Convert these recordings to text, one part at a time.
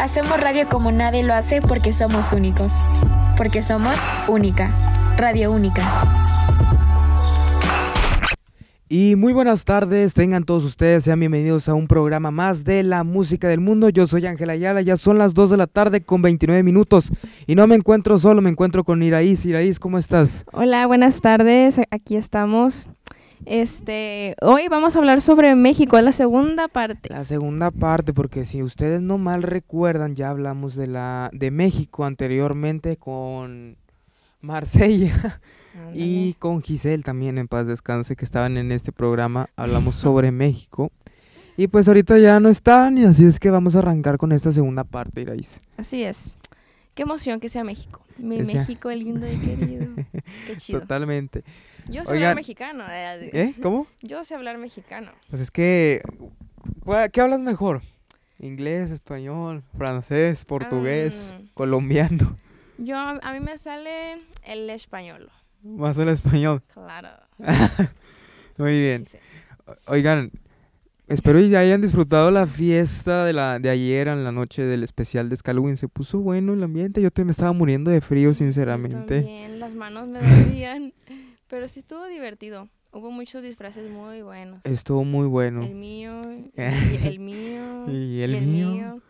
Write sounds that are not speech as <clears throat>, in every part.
Hacemos radio como nadie lo hace porque somos únicos. Porque somos única. Radio única. Y muy buenas tardes, tengan todos ustedes, sean bienvenidos a un programa más de la música del mundo. Yo soy Ángela Ayala, ya son las 2 de la tarde con 29 minutos y no me encuentro solo, me encuentro con Iraís. Iraís, ¿cómo estás? Hola, buenas tardes, aquí estamos. Este, hoy vamos a hablar sobre México, es la segunda parte. La segunda parte, porque si ustedes no mal recuerdan, ya hablamos de la de México anteriormente con Marsella <laughs> y con Giselle también en paz descanse que estaban en este programa. Hablamos sobre <laughs> México. Y pues ahorita ya no están y así es que vamos a arrancar con esta segunda parte, Iraís. Así es. Qué emoción que sea México. Mi México lindo y querido. <laughs> Qué chido. Totalmente. Yo sé hablar mexicano. Eh, ¿Eh? ¿Cómo? <laughs> Yo sé hablar mexicano. Pues es que, ¿qué hablas mejor? Inglés, español, francés, portugués, mm. colombiano. <laughs> Yo, a mí me sale el español. Más el español. Claro. <laughs> Muy bien. Oigan, espero que hayan disfrutado la fiesta de la de ayer en la noche del especial de Halloween. Se puso bueno el ambiente. Yo te me estaba muriendo de frío, sinceramente. También, las manos me dolían. Pero sí estuvo divertido. Hubo muchos disfraces muy buenos. Estuvo muy bueno. El mío, <laughs> y el mío. y el, mío.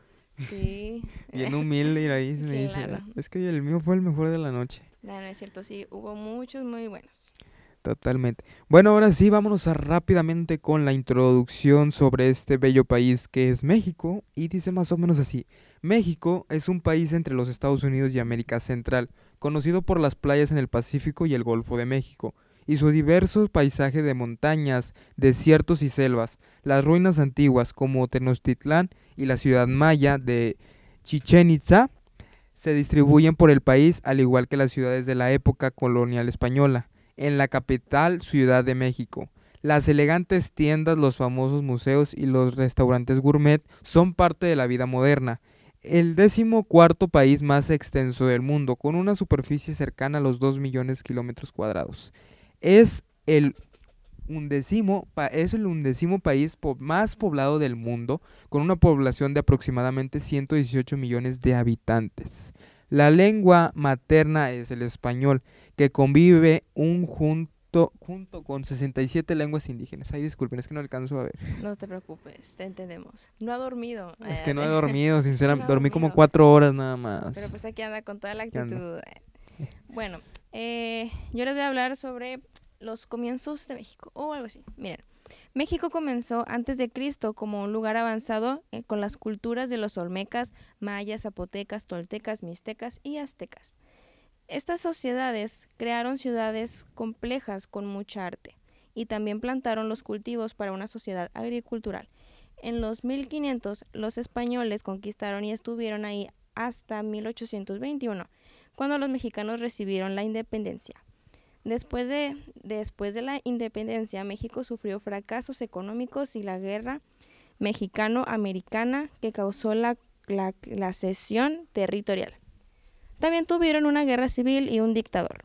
Sí. <laughs> Bien humilde ir ahí, <laughs> me dice. Es que el mío fue el mejor de la noche. No, no es cierto, sí, hubo muchos muy buenos. Totalmente. Bueno, ahora sí, vámonos a rápidamente con la introducción sobre este bello país que es México. Y dice más o menos así. México es un país entre los Estados Unidos y América Central, conocido por las playas en el Pacífico y el Golfo de México, y su diverso paisaje de montañas, desiertos y selvas, las ruinas antiguas como Tenochtitlán y la ciudad maya de Chichen Itza, se distribuyen por el país al igual que las ciudades de la época colonial española. En la capital, Ciudad de México. Las elegantes tiendas, los famosos museos y los restaurantes gourmet son parte de la vida moderna. El décimo cuarto país más extenso del mundo, con una superficie cercana a los 2 millones de kilómetros cuadrados. Es el undécimo, país más poblado del mundo, con una población de aproximadamente 118 millones de habitantes. La lengua materna es el español, que convive un junto, junto con 67 lenguas indígenas. Ay, disculpen, es que no alcanzo a ver. No te preocupes, te entendemos. No ha dormido. Es que no he dormido, sinceramente. <laughs> dormí como cuatro horas nada más. Pero pues aquí anda con toda la actitud. Bueno, eh, yo les voy a hablar sobre los comienzos de México o algo así. Miren, México comenzó antes de Cristo como un lugar avanzado eh, con las culturas de los olmecas, mayas, zapotecas, toltecas, mixtecas y aztecas. Estas sociedades crearon ciudades complejas con mucha arte y también plantaron los cultivos para una sociedad agricultural. En los 1500 los españoles conquistaron y estuvieron ahí hasta 1821, cuando los mexicanos recibieron la independencia. Después de, después de la independencia, México sufrió fracasos económicos y la guerra mexicano-americana que causó la, la, cesión territorial. También tuvieron una guerra civil y un dictador.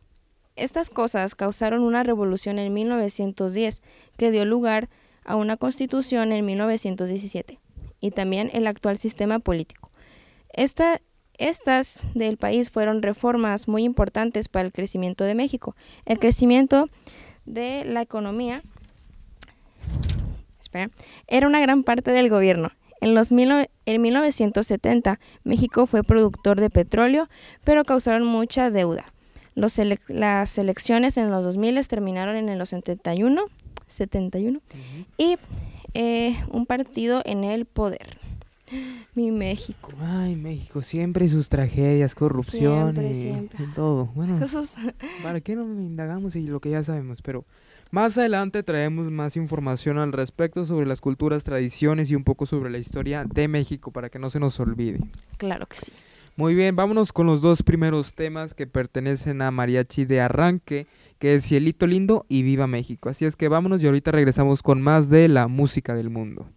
Estas cosas causaron una revolución en 1910 que dio lugar a una constitución en 1917 y también el actual sistema político. Esta estas del país fueron reformas muy importantes para el crecimiento de México. El crecimiento de la economía era una gran parte del gobierno. En, los en 1970 México fue productor de petróleo, pero causaron mucha deuda. las elecciones en los 2000 terminaron en los 71, 71 y eh, un partido en el poder. Mi México. Ay, México, siempre sus tragedias, corrupción y, todo. Bueno, <laughs> ¿para qué no indagamos y lo que ya sabemos? Pero más adelante traemos más información al respecto sobre las culturas, tradiciones y un poco sobre la historia de México para que no se nos olvide. Claro que sí. Muy bien, vámonos con los dos primeros temas que pertenecen a Mariachi de Arranque, que es Cielito Lindo y Viva México. Así es que vámonos y ahorita regresamos con más de la música del mundo.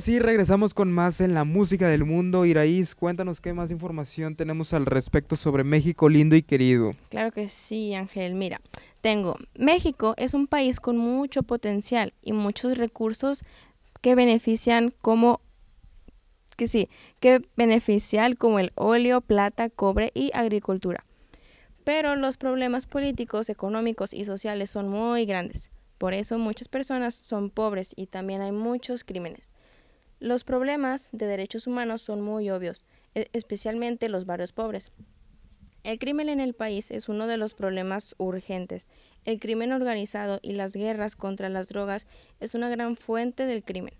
Sí, regresamos con más en la música del mundo. Iraíz, cuéntanos qué más información tenemos al respecto sobre México lindo y querido. Claro que sí, Ángel. Mira, tengo, México es un país con mucho potencial y muchos recursos que benefician como que sí, que benefician como el óleo, plata, cobre y agricultura. Pero los problemas políticos, económicos y sociales son muy grandes. Por eso muchas personas son pobres y también hay muchos crímenes. Los problemas de derechos humanos son muy obvios, e, especialmente los barrios pobres. El crimen en el país es uno de los problemas urgentes. El crimen organizado y las guerras contra las drogas es una gran fuente del crimen.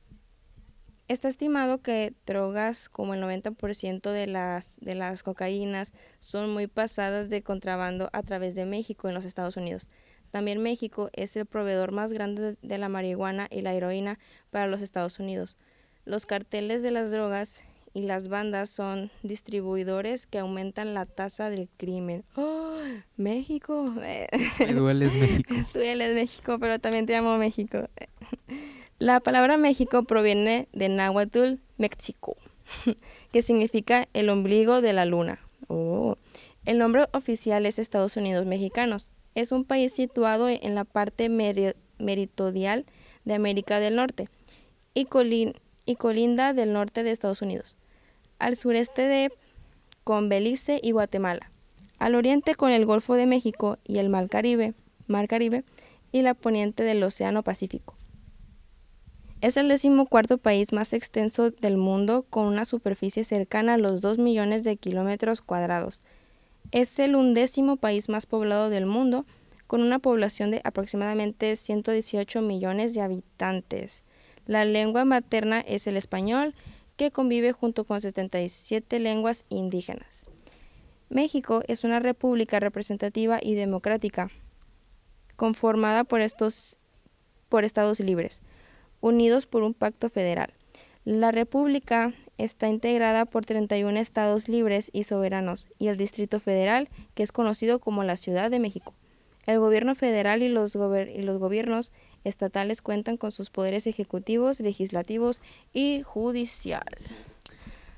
Está estimado que drogas como el 90% de las, de las cocaínas son muy pasadas de contrabando a través de México en los Estados Unidos. También México es el proveedor más grande de la marihuana y la heroína para los Estados Unidos. Los carteles de las drogas y las bandas son distribuidores que aumentan la tasa del crimen. ¡Oh! México. Me dueles México. <laughs> dueles México, pero también te amo México. La palabra México proviene de náhuatl México, <laughs> que significa el ombligo de la luna. Oh. El nombre oficial es Estados Unidos Mexicanos. Es un país situado en la parte meridional de América del Norte y, colinda del norte de Estados Unidos, al sureste de con Belice y Guatemala, al oriente con el Golfo de México y el Mar Caribe, Mar Caribe y la poniente del Océano Pacífico. Es el decimocuarto país más extenso del mundo con una superficie cercana a los 2 millones de kilómetros cuadrados. Es el undécimo país más poblado del mundo con una población de aproximadamente 118 millones de habitantes. La lengua materna es el español, que convive junto con 77 lenguas indígenas. México es una república representativa y democrática, conformada por estos por estados libres unidos por un pacto federal. La República está integrada por 31 estados libres y soberanos y el Distrito Federal, que es conocido como la Ciudad de México. El gobierno federal y los, y los gobiernos estatales cuentan con sus poderes ejecutivos, legislativos y judicial.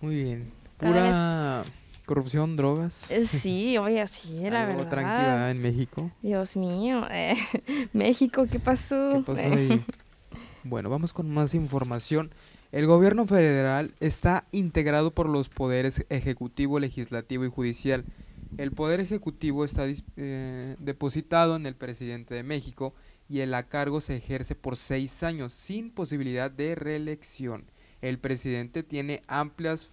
Muy bien. Pura corrupción, drogas. Eh, sí, oye, sí, <laughs> la verdad. tranquilidad en México. Dios mío, eh, <laughs> México, ¿qué pasó? ¿Qué pasó ahí? <laughs> Bueno, vamos con más información. El gobierno federal está integrado por los poderes ejecutivo, legislativo y judicial. El poder ejecutivo está eh, depositado en el presidente de México y el cargo se ejerce por seis años sin posibilidad de reelección. El presidente tiene amplias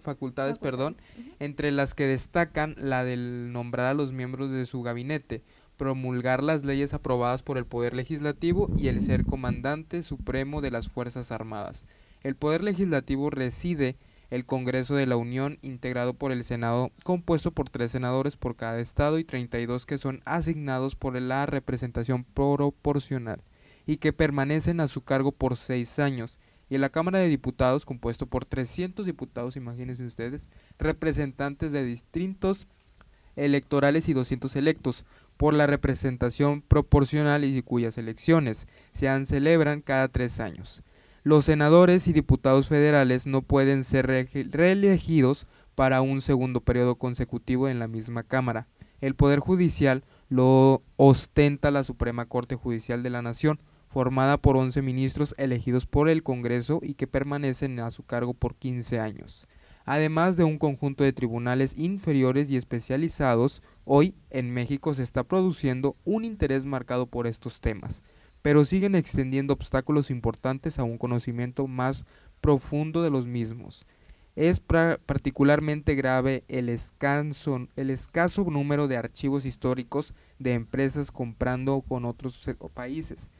facultades, perdón, entre las que destacan la del nombrar a los miembros de su gabinete, promulgar las leyes aprobadas por el Poder Legislativo y el ser comandante supremo de las Fuerzas Armadas. El Poder Legislativo reside el Congreso de la Unión, integrado por el Senado, compuesto por tres senadores por cada estado y 32 que son asignados por la representación proporcional y que permanecen a su cargo por seis años, y la Cámara de Diputados, compuesto por 300 diputados, imagínense ustedes, representantes de distritos electorales y 200 electos, por la representación proporcional y cuyas elecciones se celebran cada tres años. Los senadores y diputados federales no pueden ser reelegidos para un segundo periodo consecutivo en la misma Cámara. El Poder Judicial lo ostenta la Suprema Corte Judicial de la Nación, formada por 11 ministros elegidos por el Congreso y que permanecen a su cargo por 15 años además de un conjunto de tribunales inferiores y especializados, hoy en México se está produciendo un interés marcado por estos temas, pero siguen extendiendo obstáculos importantes a un conocimiento más profundo de los mismos. Es particularmente grave el, escaso número de archivos históricos de empresas comprando con otros países.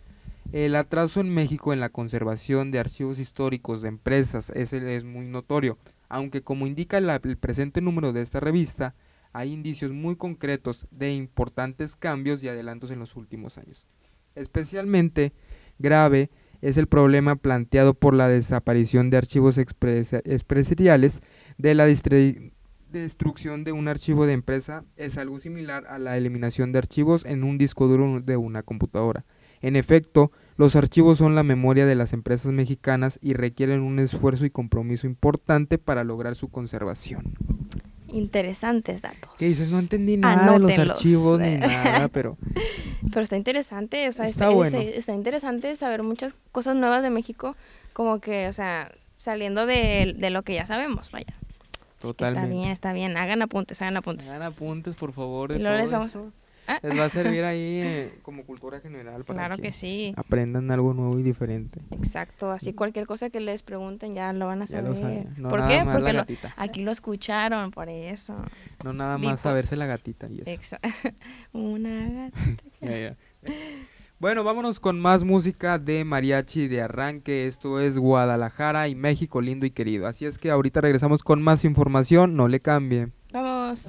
El atraso en México en la conservación de archivos históricos de empresas es, es muy notorio aunque como indica el presente número de esta revista, hay indicios muy concretos de importantes cambios y adelantos en los últimos años. Especialmente grave es el problema planteado por la desaparición de archivos expresariales de la destrucción de un archivo de empresa es algo similar a la eliminación de archivos en un disco duro de una computadora. En efecto, los archivos son la memoria de las empresas mexicanas y requieren un esfuerzo y compromiso importante para lograr su conservación. Interesantes datos. ¿Qué dices? No entendí nada de los archivos ni <laughs> nada, pero... Pero está interesante, o sea, está, bueno. está, interesante saber muchas cosas nuevas de México, como que, o sea, saliendo de, de lo que ya sabemos, vaya. Totalmente. Está bien, está bien. Hagan apuntes, hagan apuntes. Hagan apuntes, por favor. De y luego les vamos. <laughs> Les va a servir ahí eh, como cultura general para claro que, sí. aprendan algo nuevo y diferente. Exacto, así cualquier cosa que les pregunten ya lo van a saber. ¿Por qué? Porque aquí lo escucharon, por eso. No nada más saberse la gatita y eso. Exacto. <laughs> Una gatita. <laughs> Bueno, vámonos con más música de mariachi de arranque. Esto es Guadalajara y México lindo y querido. Así es que ahorita regresamos con más información. No le cambie. Vamos.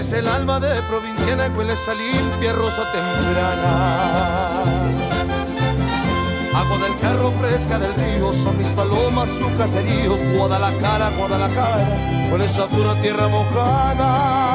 Es el alma de provinciana, huele esa limpia rosa temprana. Del carro fresca del río, son mis palomas, tu caserío, Guadalajara, Guadalajara, con esa pura tierra mojada.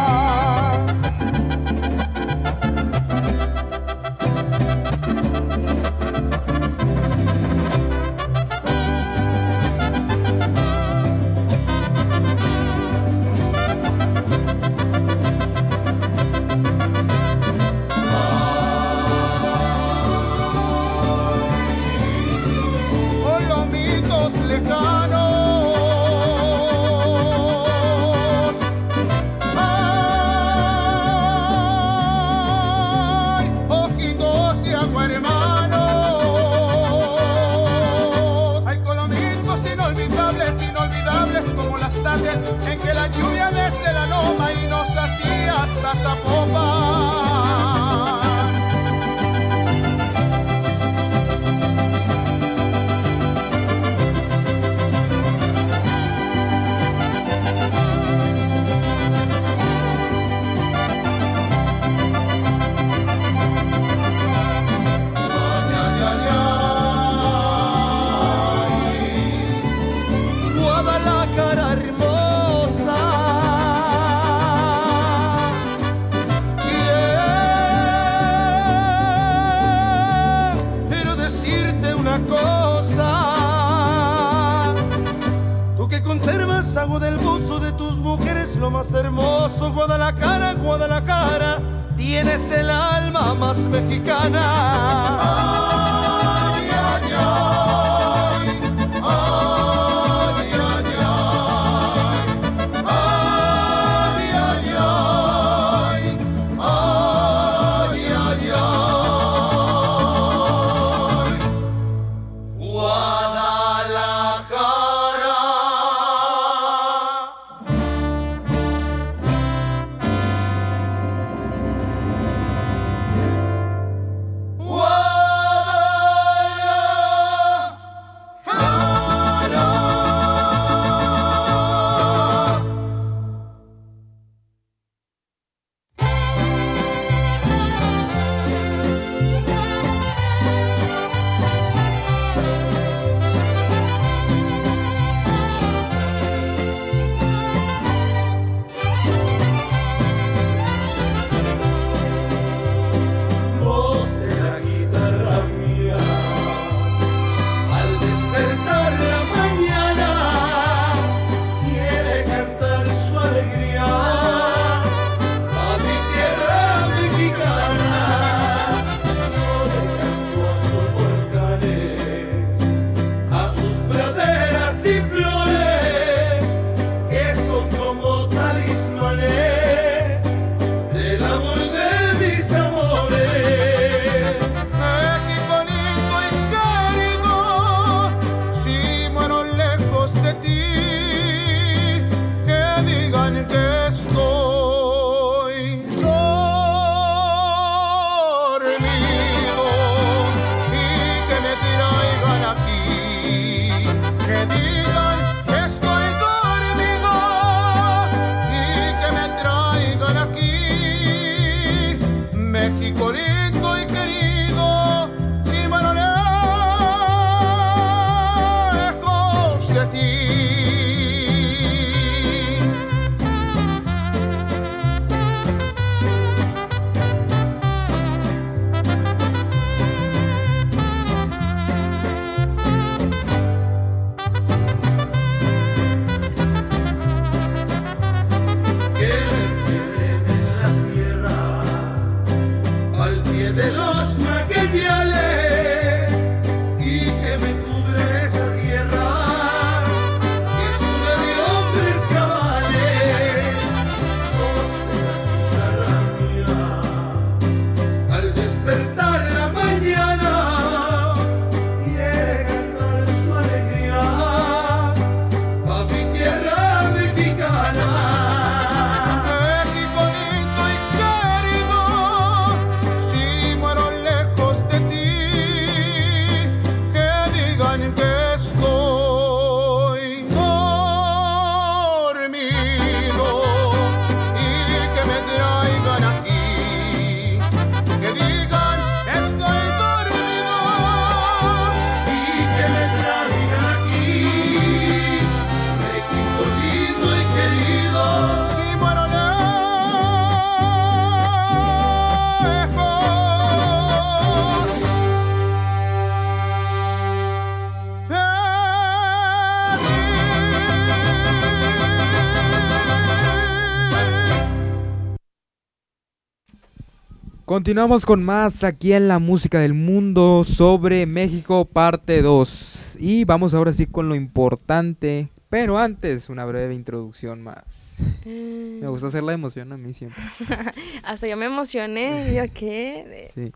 Continuamos con más aquí en la música del mundo sobre México parte 2. Y vamos ahora sí con lo importante. Pero antes, una breve introducción más. Me gusta hacer la emoción a mí siempre. <laughs> Hasta yo me emocioné. ¿Yo <laughs> qué? Sí.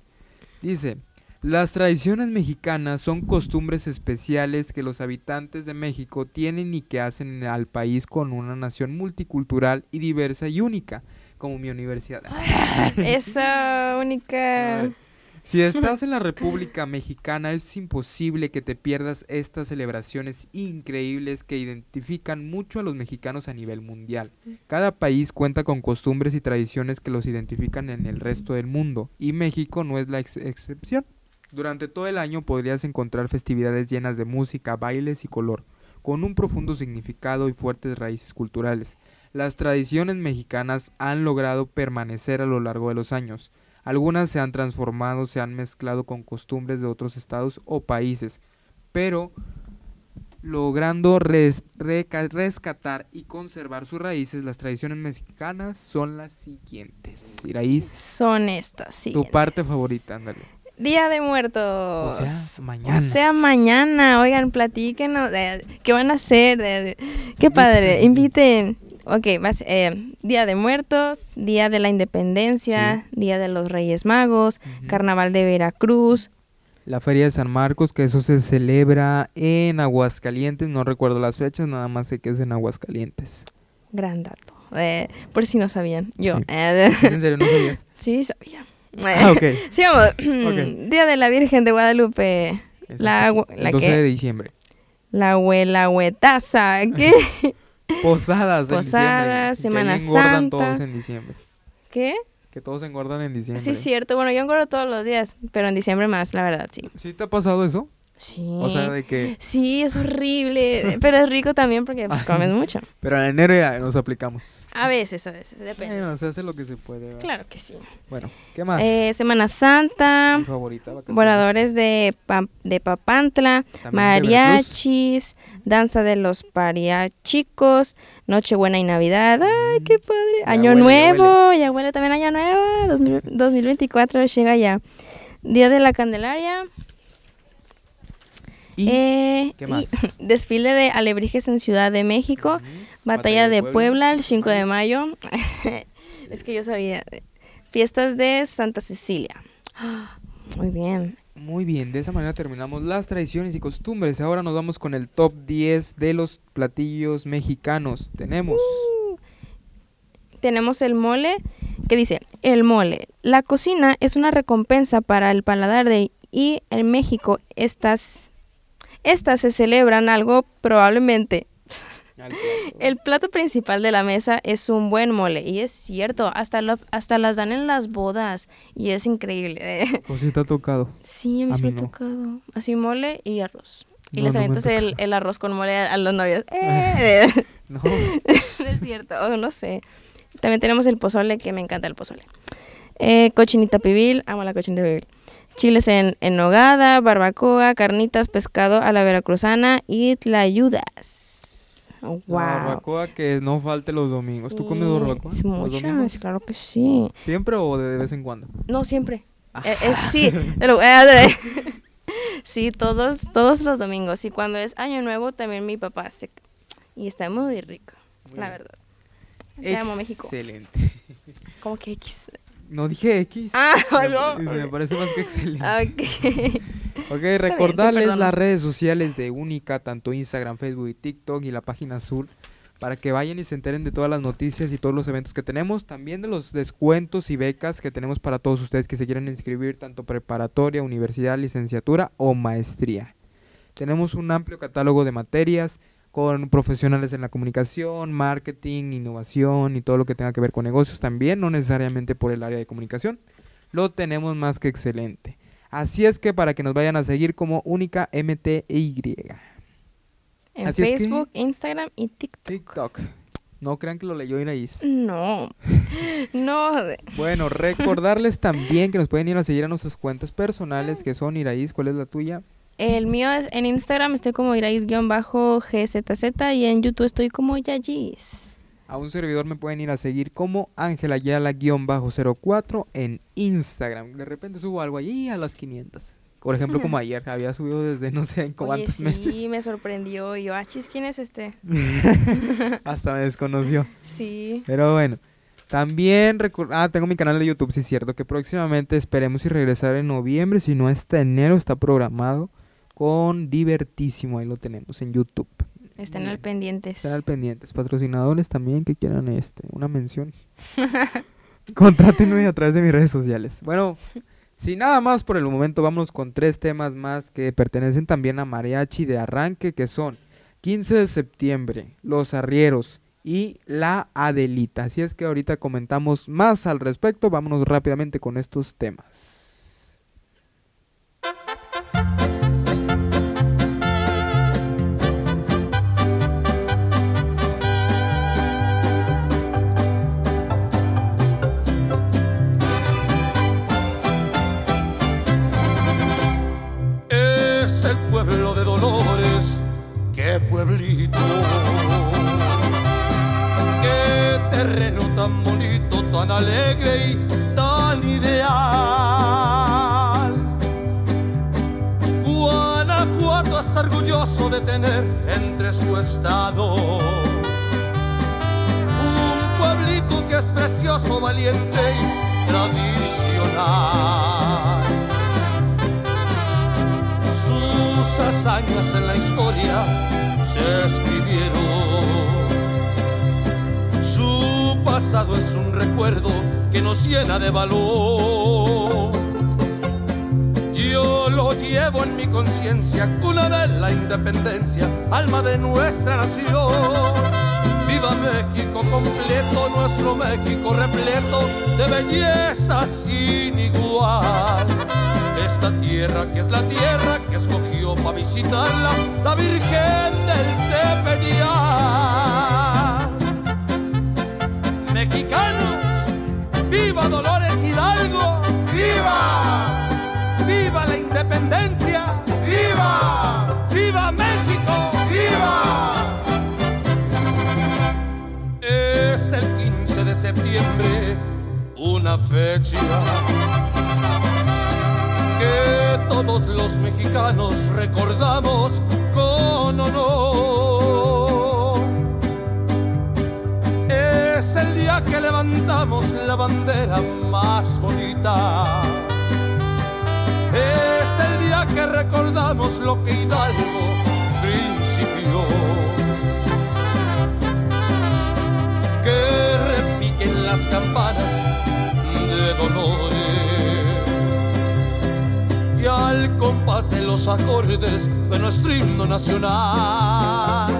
Dice, las tradiciones mexicanas son costumbres especiales que los habitantes de México tienen y que hacen al país con una nación multicultural y diversa y única como mi universidad. <laughs> Esa única. Si estás en la República Mexicana es imposible que te pierdas estas celebraciones increíbles que identifican mucho a los mexicanos a nivel mundial. Cada país cuenta con costumbres y tradiciones que los identifican en el resto del mundo y México no es la excepción. Durante todo el año podrías encontrar festividades llenas de música, bailes y color, con un profundo significado y fuertes raíces culturales. Las tradiciones mexicanas han logrado permanecer a lo largo de los años. Algunas se han transformado, se han mezclado con costumbres de otros estados o países, pero logrando rescatar y conservar sus raíces, las tradiciones mexicanas son las siguientes. Iraíz. Son estas, sí. Tu parte favorita, ándale. Día de Muertos. O sea, mañana. O sea, mañana. Oigan, platíquenos. ¿Qué van a hacer? qué padre. Inviten. Ok, más, eh, Día de Muertos, Día de la Independencia, Día de los Reyes Magos, Carnaval de Veracruz. La Feria de San Marcos, que eso se celebra en Aguascalientes, no recuerdo las fechas, nada más sé que es en Aguascalientes. Gran dato, eh, por si no sabían, yo. ¿En serio no sabías? <laughs> sí, sabía. Ah, ok. <laughs> Sí, vamos. <clears throat> Día de la Virgen de Guadalupe. la, la 12 de diciembre. La abuela huetaza, ¿qué? <laughs> Posadas, Posadas, Semana que engordan todos en diciembre. ¿Qué? Que todos engordan en diciembre. Sí, es cierto. Bueno, yo engordo todos los días, pero en diciembre más, la verdad, sí. ¿Sí te ha pasado eso? Sí. O sea, de que... Sí, es horrible, pero es rico también porque pues, comes mucho. Pero en enero ya nos aplicamos. A veces, a veces, depende. Bueno, se hace lo que se puede. Claro que sí. Bueno, ¿qué más? Eh, Semana Santa. Mi favorita, Voladores de, de Papantla. mariachis. danza de los pariachicos. Nochebuena y Navidad. ¡Ay, qué padre! Año Nuevo. Ya huele también Año Nuevo. 2024 llega ya. Día de la Candelaria. ¿Y qué más? <laughs> desfile de alebrijes en Ciudad de México, Batalla, de, Puebla. el 5 de mayo. <laughs> es que yo sabía. Fiestas de Santa Cecilia. <gasps> Muy bien. Muy bien, de esa manera terminamos las tradiciones y costumbres. Ahora nos vamos con el top 10 de los platillos mexicanos. Tenemos... Uh. tenemos el mole, que dice, el mole. La cocina es una recompensa para el paladar de y en México estas estas se celebran algo probablemente. El plato principal de la mesa es un buen mole y es cierto, hasta hasta las dan en las bodas y es increíble. <laughs> ¿O si te ha tocado? Sí, a mí, me ha tocado. Así mole y arroz. Y les avientas el, arroz con mole a, los novios. <laughs> ¡Eh! <laughs> no. es cierto, o no sé. También tenemos el pozole, que me encanta el pozole. Eh, cochinita pibil, amo la cochinita pibil chiles en, en nogada, barbacoa, carnitas, pescado a la veracruzana y tlayudas. Wow. barbacoa que no falte los domingos. ¿Tú comes barbacoa? Sí, muchas, claro que sí. ¿Siempre o de vez en cuando? No, siempre. Ah. Eh, sí, <laughs> eh, <laughs> sí, todos, todos los domingos. Y cuando es año nuevo también mi papá hace. Y está muy rico, la verdad. Te amo México. Excelente. Como que X. No dije X. Ah, no. Me, parece más que excelente. <laughs> Ok. Ok, recordarles las redes sociales de Única, tanto Instagram, Facebook y TikTok y la página azul, para que vayan y se enteren de todas las noticias y todos los eventos que tenemos, también de los descuentos y becas que tenemos para todos ustedes que se quieren inscribir, tanto preparatoria, universidad, licenciatura o maestría. Tenemos un amplio catálogo de materias, con profesionales en la comunicación, marketing, innovación y todo lo que tenga que ver con negocios también, no necesariamente por el área de comunicación. Lo tenemos más que excelente. Así es que para que nos vayan a seguir como única MTY. En Facebook, Instagram y TikTok. TikTok. No crean que lo leyó Iraíz. No. <laughs> no. Bueno, recordarles también que nos pueden ir a seguir a nuestras cuentas personales que son Iraíz. ¿Cuál es la tuya? El mío es en Instagram estoy como Irais-GZZ y en YouTube estoy como Yayis. A un servidor me pueden ir a seguir como Ángela Ayala-04 en Instagram. De repente subo algo allí a las 500. Por ejemplo, como <laughs> ayer, había subido desde no sé en cuántos sí, meses. Sí, me sorprendió. Y yo, ah, chis, ¿quién es este? <laughs> Hasta me desconoció. Sí. Pero bueno. También, ah, tengo mi canal de YouTube, sí es cierto, que próximamente esperemos y regresar en noviembre, si no hasta enero está programado con Divertísimo, ahí lo tenemos en YouTube. Están al pendientes. Están al pendientes. Patrocinadores también que quieran este, una mención. <laughs> Contrátenme a través de mis redes sociales. Bueno, sin nada más por el momento, vamos con tres temas más que pertenecen también a Mariachi de Arranque, que son 15 de septiembre, Los Arrieros, y la Adelita. Así es que ahorita comentamos más al respecto. Vámonos rápidamente con estos temas. El pueblo de Dolores, qué pueblito terreno tan bonito, tan alegre y tan ideal. Guanajuato está orgulloso de tener entre su estado un pueblito que es precioso, valiente Hazañas en la historia se escribieron pasado es un recuerdo que nos llena de valor. Yo lo llevo en mi conciencia, cuna de la independencia, alma de nuestra nación. Viva México completo, nuestro México repleto de belleza sin igual. Esta tierra que es la tierra que para visitarla, la Virgen del Tepeyac mexicanos, viva Dolores Hidalgo, viva, viva la independencia, viva, viva México, viva. Es el 15 de septiembre, una fecha que todos los mexicanos recordamos con honor es el día que levantamos la bandera más bonita. Es el día que recordamos lo que Hidalgo principió. Que repiquen las campanas de dolores al compás de los acordes de nuestro himno nacional.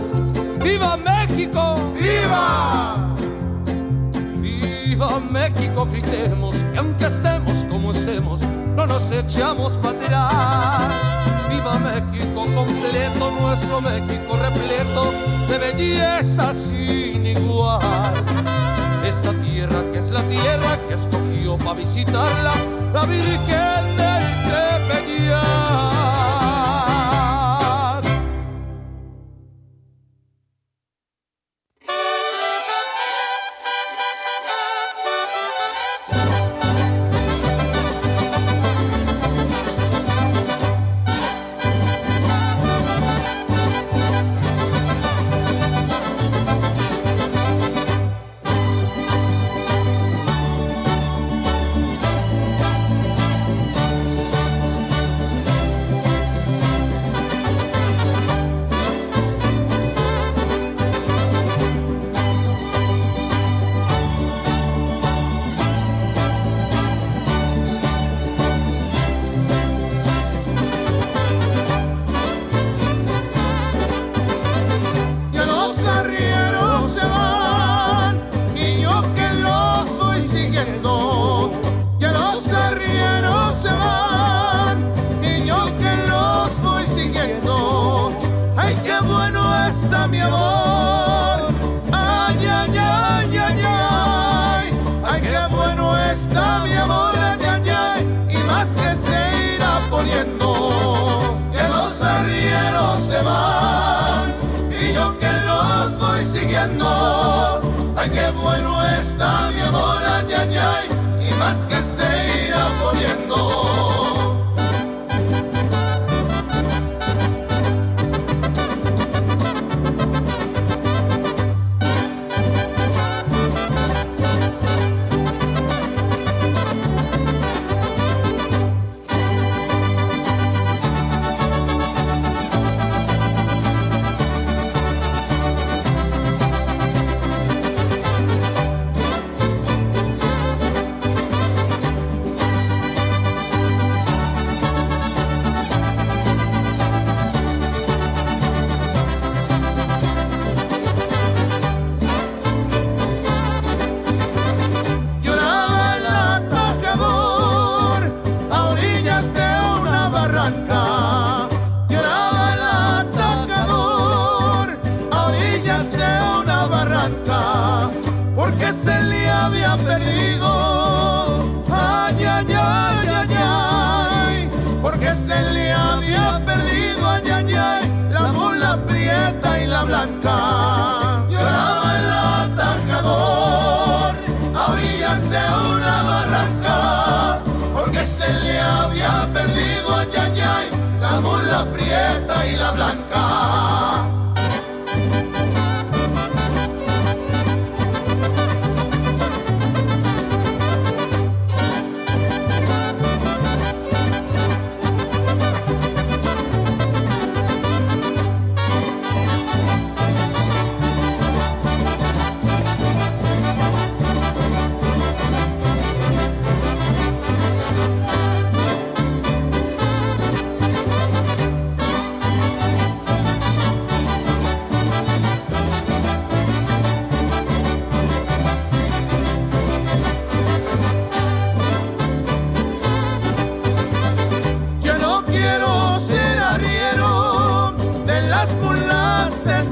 ¡Viva México! ¡Viva! Viva México, gritemos que aunque estemos como estemos, no nos echamos para tirar. Viva México completo, nuestro México repleto de belleza sin igual. Esta tierra que es la tierra que escogió para visitarla, la Virgen del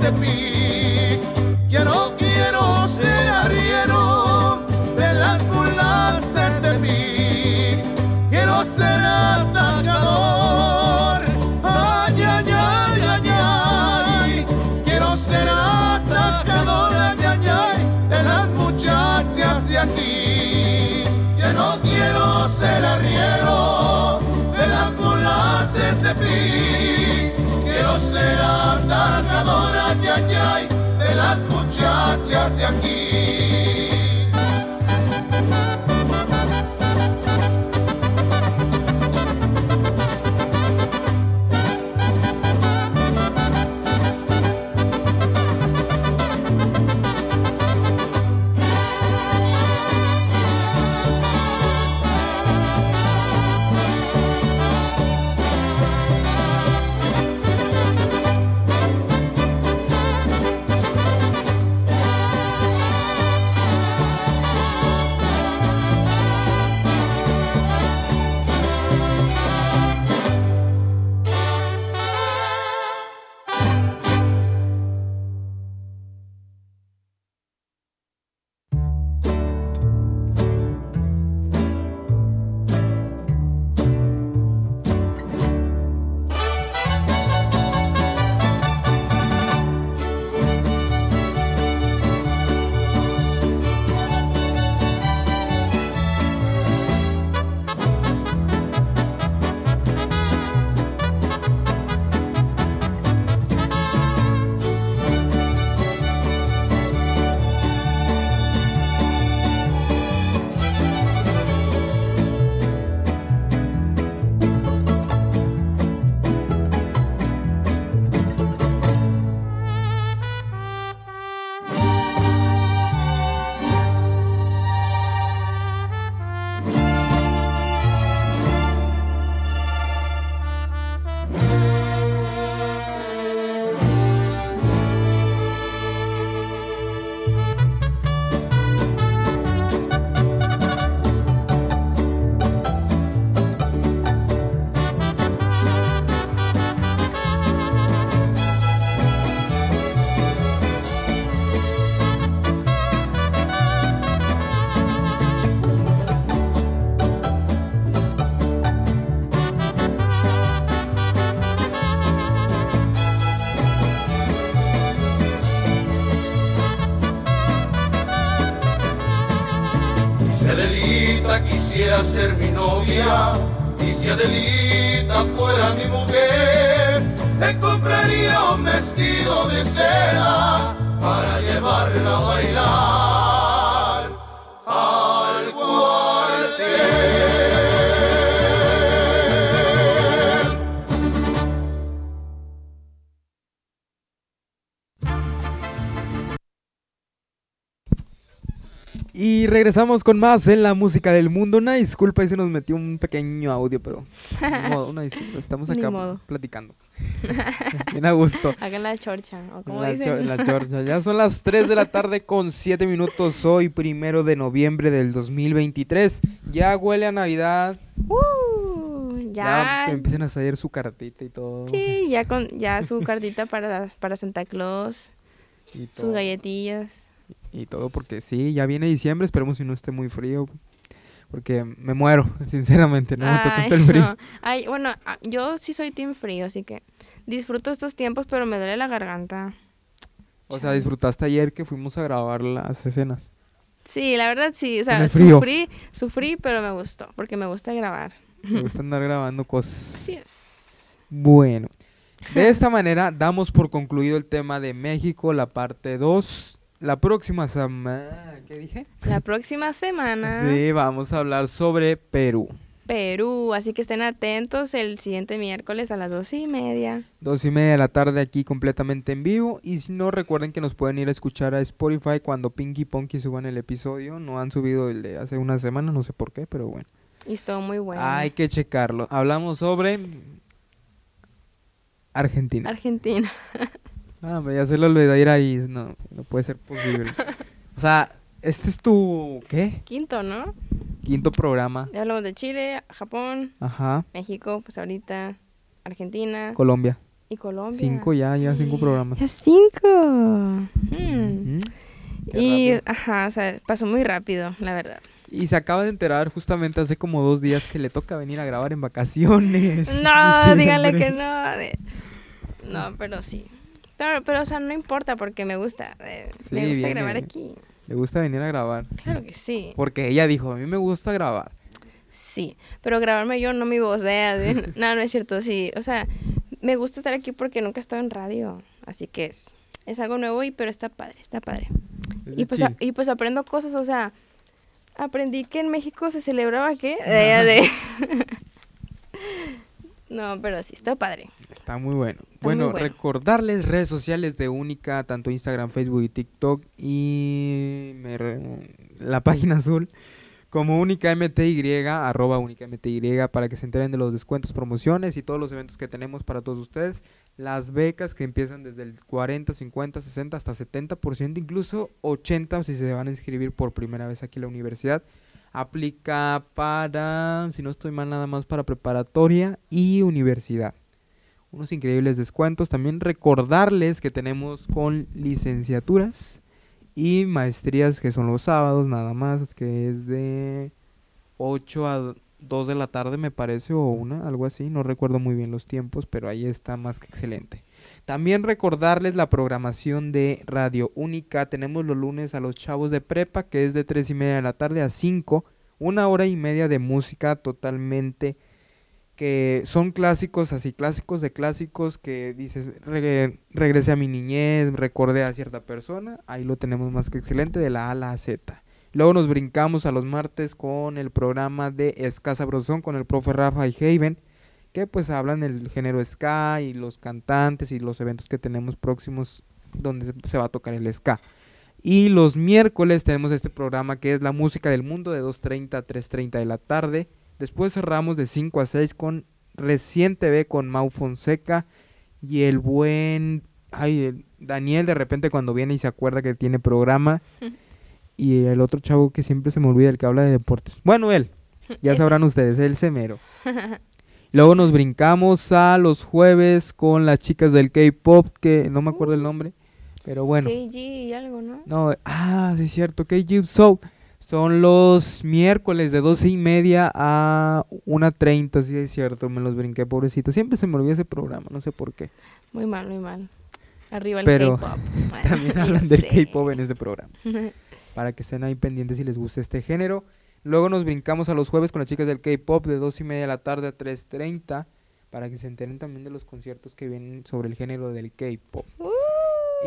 to me. de las muchachas de aquí. Quisiera ser mi novia y si Adelita fuera mi mujer, le compraría un vestido de seda para llevarla a bailar al cuartel. Y regresamos con más en la música del mundo. Una disculpa, y se nos metió un pequeño audio, pero modo, una disculpa. Estamos <laughs> acá platicando. <laughs> Bien a gusto. Hagan la chorcha, o como La, dicen. cho- la chorcha. Ya son las 3 de la tarde con 7 minutos. Hoy, primero de noviembre del 2023. Ya huele a Navidad. Uh, Ya, ya. empiezan a salir su cartita y todo. Sí, ya con ya su cartita para, para Santa Claus, Y sus galletillas. Y todo, porque sí, ya viene diciembre. Esperemos si no esté muy frío. Porque me muero, <laughs> sinceramente. No aguanto tanto el frío. no. <laughs> Ay, bueno, ah, yo sí soy team frío, así que disfruto estos tiempos, pero me duele la garganta. O sea, disfrutaste ayer que fuimos a grabar las escenas. Sí, la verdad sí, o sea, sufrí, sufrí, pero me gustó, porque me gusta grabar. Me gusta andar grabando cosas. <laughs> Así es. Bueno, de esta manera damos por concluido el tema de México, la parte 2. La próxima semana, ¿qué dije? La próxima semana, Sí, vamos a hablar sobre Perú. Perú, así que estén atentos el siguiente miércoles a las doce y media. Dos y media de la tarde aquí completamente en vivo. Y si no, recuerden que nos pueden ir a escuchar a Spotify cuando Pinky Ponky suban el episodio. No han subido el de hace una semana, no sé por qué, pero bueno. Y estuvo muy bueno. Hay que checarlo. Hablamos sobre Argentina. Argentina. <laughs> Ah, hombre, ya se lo olvidó ir ahí. No, no puede ser posible. O sea, este es tu, ¿qué? Quinto, ¿no? Quinto programa. Ya hablamos de Chile, Japón, Ajá. México, pues ahorita Argentina Colombia. y Colombia. Cinco ya, ya cinco programas. Ya cinco. Hmm. Y, rápido. ajá, o sea, pasó muy rápido, la verdad. Y se acaba de enterar justamente hace como dos días que le toca venir a grabar en vacaciones. <laughs> No, <laughs> díganle que no. No, pero sí. Pero, pero, o sea, no importa porque me gusta. eh, me gusta viene. grabar aquí. Le gusta venir a grabar. Claro que sí. Porque ella dijo, a mí me gusta grabar. Sí, pero grabarme yo, no mi voz. De, de- no, no es cierto, sí. O sea, me gusta estar aquí porque nunca he estado en radio. Así que es, es algo nuevo, y pero está padre, está padre. Es Y pues, a- y pues aprendo cosas, o sea, aprendí que en México se celebraba, ¿qué? <laughs> De- de- <laughs> <laughs> no, pero sí, está padre. Está muy bueno. bueno, bueno. recordarles redes sociales de Única, tanto Instagram, Facebook y TikTok y me re- la página azul como Única MTY, arroba Única MTY, para que se enteren de los descuentos, promociones y todos los eventos que tenemos para todos ustedes. Las becas que empiezan desde el 40, 50, 60 hasta 70%, incluso 80 si se van a inscribir por primera vez aquí en la universidad. Aplica para, si no estoy mal, nada más para preparatoria y universidad unos increíbles descuentos. También recordarles que tenemos con licenciaturas y maestrías que son los sábados nada más, que es de 8 a 2 de la tarde me parece o una, algo así, no recuerdo muy bien los tiempos, pero ahí está más que excelente. También recordarles la programación de Radio Única. Tenemos los lunes a los chavos de prepa, que es de 3 y media de la tarde a 5. Una hora y media de música totalmente que son clásicos, así clásicos de clásicos que dices, "Regre- regresé a mi niñez, recordé a cierta persona, ahí lo tenemos más que excelente de la A a Z. Luego nos brincamos a los martes con el programa de Escasa Brozón con el profe Rafa y Haven, pues hablan del género ska y los cantantes y los eventos que tenemos próximos donde se, va a tocar el ska. Y los miércoles tenemos este programa que es la música del mundo de 2.30 a 3.30 de la tarde. Después cerramos de 5 a 6 con Recién TV con Mau Fonseca y el buen ay, el Daniel de repente cuando viene y se acuerda que tiene programa <laughs> y el otro chavo que siempre se me olvida el que habla de deportes. Bueno, él, <laughs> ya sabrán ustedes, el semero. <laughs> Luego nos brincamos a los jueves con las chicas del K-pop que no me acuerdo el nombre, pero bueno. KG y algo, ¿no? No, ah, sí es cierto, KG Soul. Son los miércoles de doce y media a 1.30, sí es cierto, me los brinqué, pobrecito. Siempre se me olvida ese programa, no sé por qué. Muy mal, muy mal. Arriba el Pero K-pop. Bueno, <laughs> También hablan <laughs> del. K-pop en ese programa. <laughs> Para que estén ahí pendientes si les gusta este género. Luego nos brincamos a los jueves con las chicas del K-Pop de 2 y media de la tarde a 3.30 para que se enteren también de los conciertos que vienen sobre el género del K-Pop.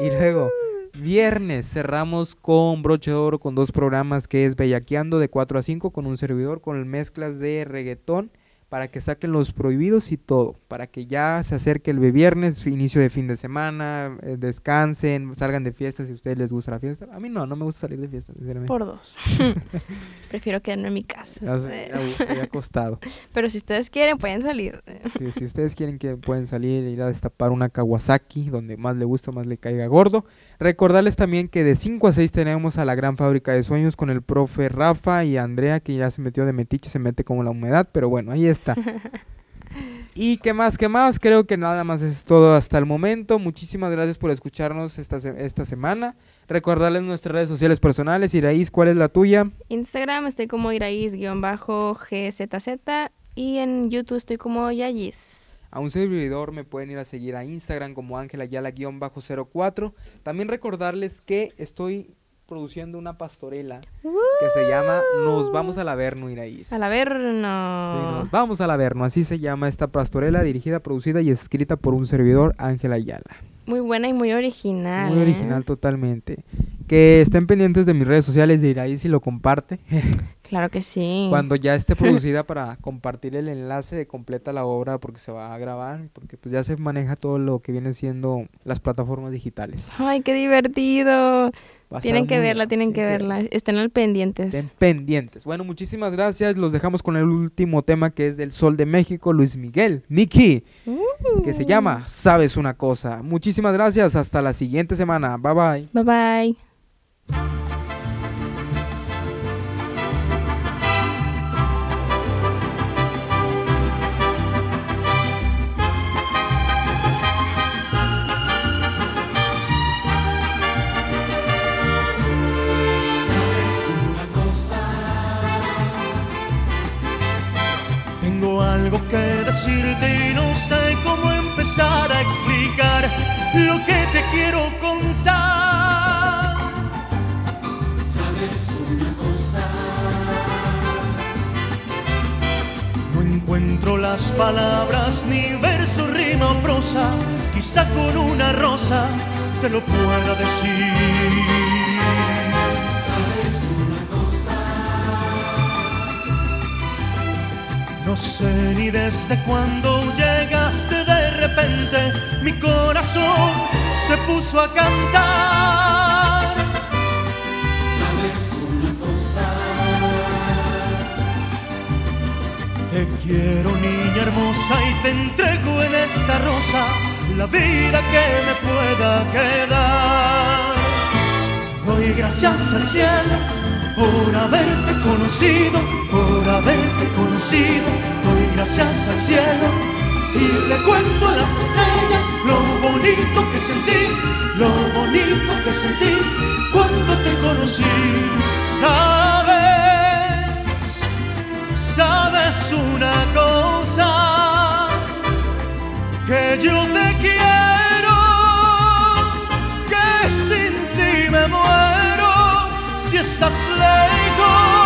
Y luego, viernes cerramos con broche de oro con dos programas que es Bellaqueando de 4 a 5 con un servidor con mezclas de reggaetón para que saquen los prohibidos y todo, para que ya se acerque el viernes, inicio de fin de semana, eh, descansen, salgan de fiesta si a ustedes les gusta la fiesta. A mí no, no me gusta salir de fiesta, sinceramente. Por dos. <laughs> <laughs> Prefiero quedarme en mi casa. Ya, <laughs> acostado. Pero si ustedes quieren, pueden salir. Sí, si ustedes quieren, que pueden salir e ir a destapar una Kawasaki, donde más le gusta, más le caiga gordo. Recordarles también que de 5 a 6 tenemos a la gran fábrica de sueños con el profe Rafa y Andrea, que ya se metió de metiche, se mete como la humedad, pero bueno, ahí está. <laughs> y qué más, qué más, creo que nada más es todo hasta el momento. Muchísimas gracias por escucharnos esta, esta semana. Recordarles nuestras redes sociales personales. Iraís, ¿cuál es la tuya? Instagram estoy como Iraís-GZZ y en YouTube estoy como Yayis. A un servidor me pueden ir a seguir a Instagram como Ángela Ayala-04. También recordarles que estoy produciendo una pastorela que se llama Nos vamos al Averno, Iraís. Al Averno. nos vamos al Averno, así se llama esta pastorela, dirigida, producida y escrita por un servidor, Ángela Ayala. Muy buena y muy original. Muy original, ¿eh? totalmente. Que estén pendientes de mis redes sociales de Iraís y lo comparte. <laughs> Claro que sí. Cuando ya esté <laughs> producida para compartir el enlace de completa la obra porque se va a grabar, porque pues ya se maneja todo lo que viene siendo las plataformas digitales. Ay, qué divertido. Tienen que verla, tienen que verla. Estén al pendientes. Estén pendientes. Bueno, muchísimas gracias. Los dejamos con el último tema que es del Sol de México, Luis Miguel, Miki, que se llama Sabes una cosa. Muchísimas gracias. Hasta la siguiente semana. Bye bye. Bye bye. Una cosa? No encuentro las palabras, ni verso, rima o prosa. Quizá con una rosa te lo pueda decir. No sé ni desde cuándo llegaste de repente, mi corazón se puso a cantar. Quiero niña hermosa y te entrego en esta rosa la vida que me pueda quedar. Doy gracias al cielo por haberte conocido, por haberte conocido. Doy gracias al cielo y le cuento a las estrellas lo bonito que sentí, lo bonito que sentí cuando te conocí. Sabes una cosa, que yo te quiero, que sin ti me muero si estás Tengo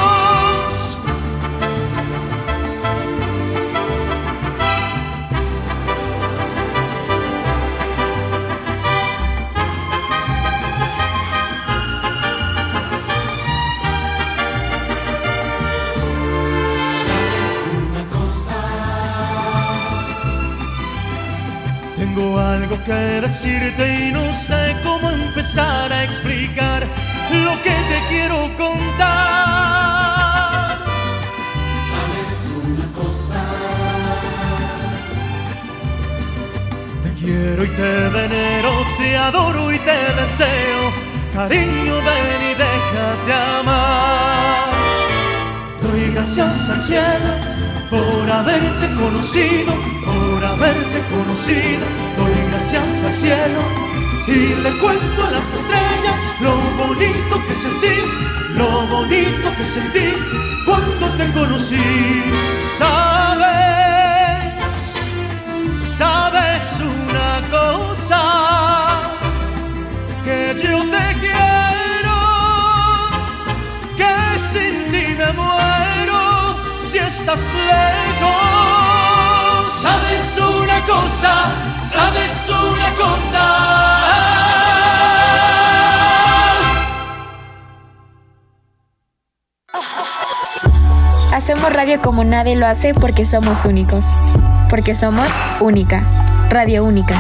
que decirte y no sé cómo empezar a explicar lo que te quiero contar. ¿Sabes una cosa? Te quiero y te venero, te adoro y te deseo. Cariño, ven y déjate amar. Doy gracias al cielo por haberte conocido, por haberte conocido gracias al cielo y le cuento a las estrellas lo bonito que sentí, lo bonito que sentí cuando te conocí. Sabes, sabes una cosa que yo te quiero, que sin ti me muero si estás lejos. Sabes una cosa ¿Sabes una cosa? Hacemos radio como nadie lo hace porque somos únicos. Porque somos única. Radio única.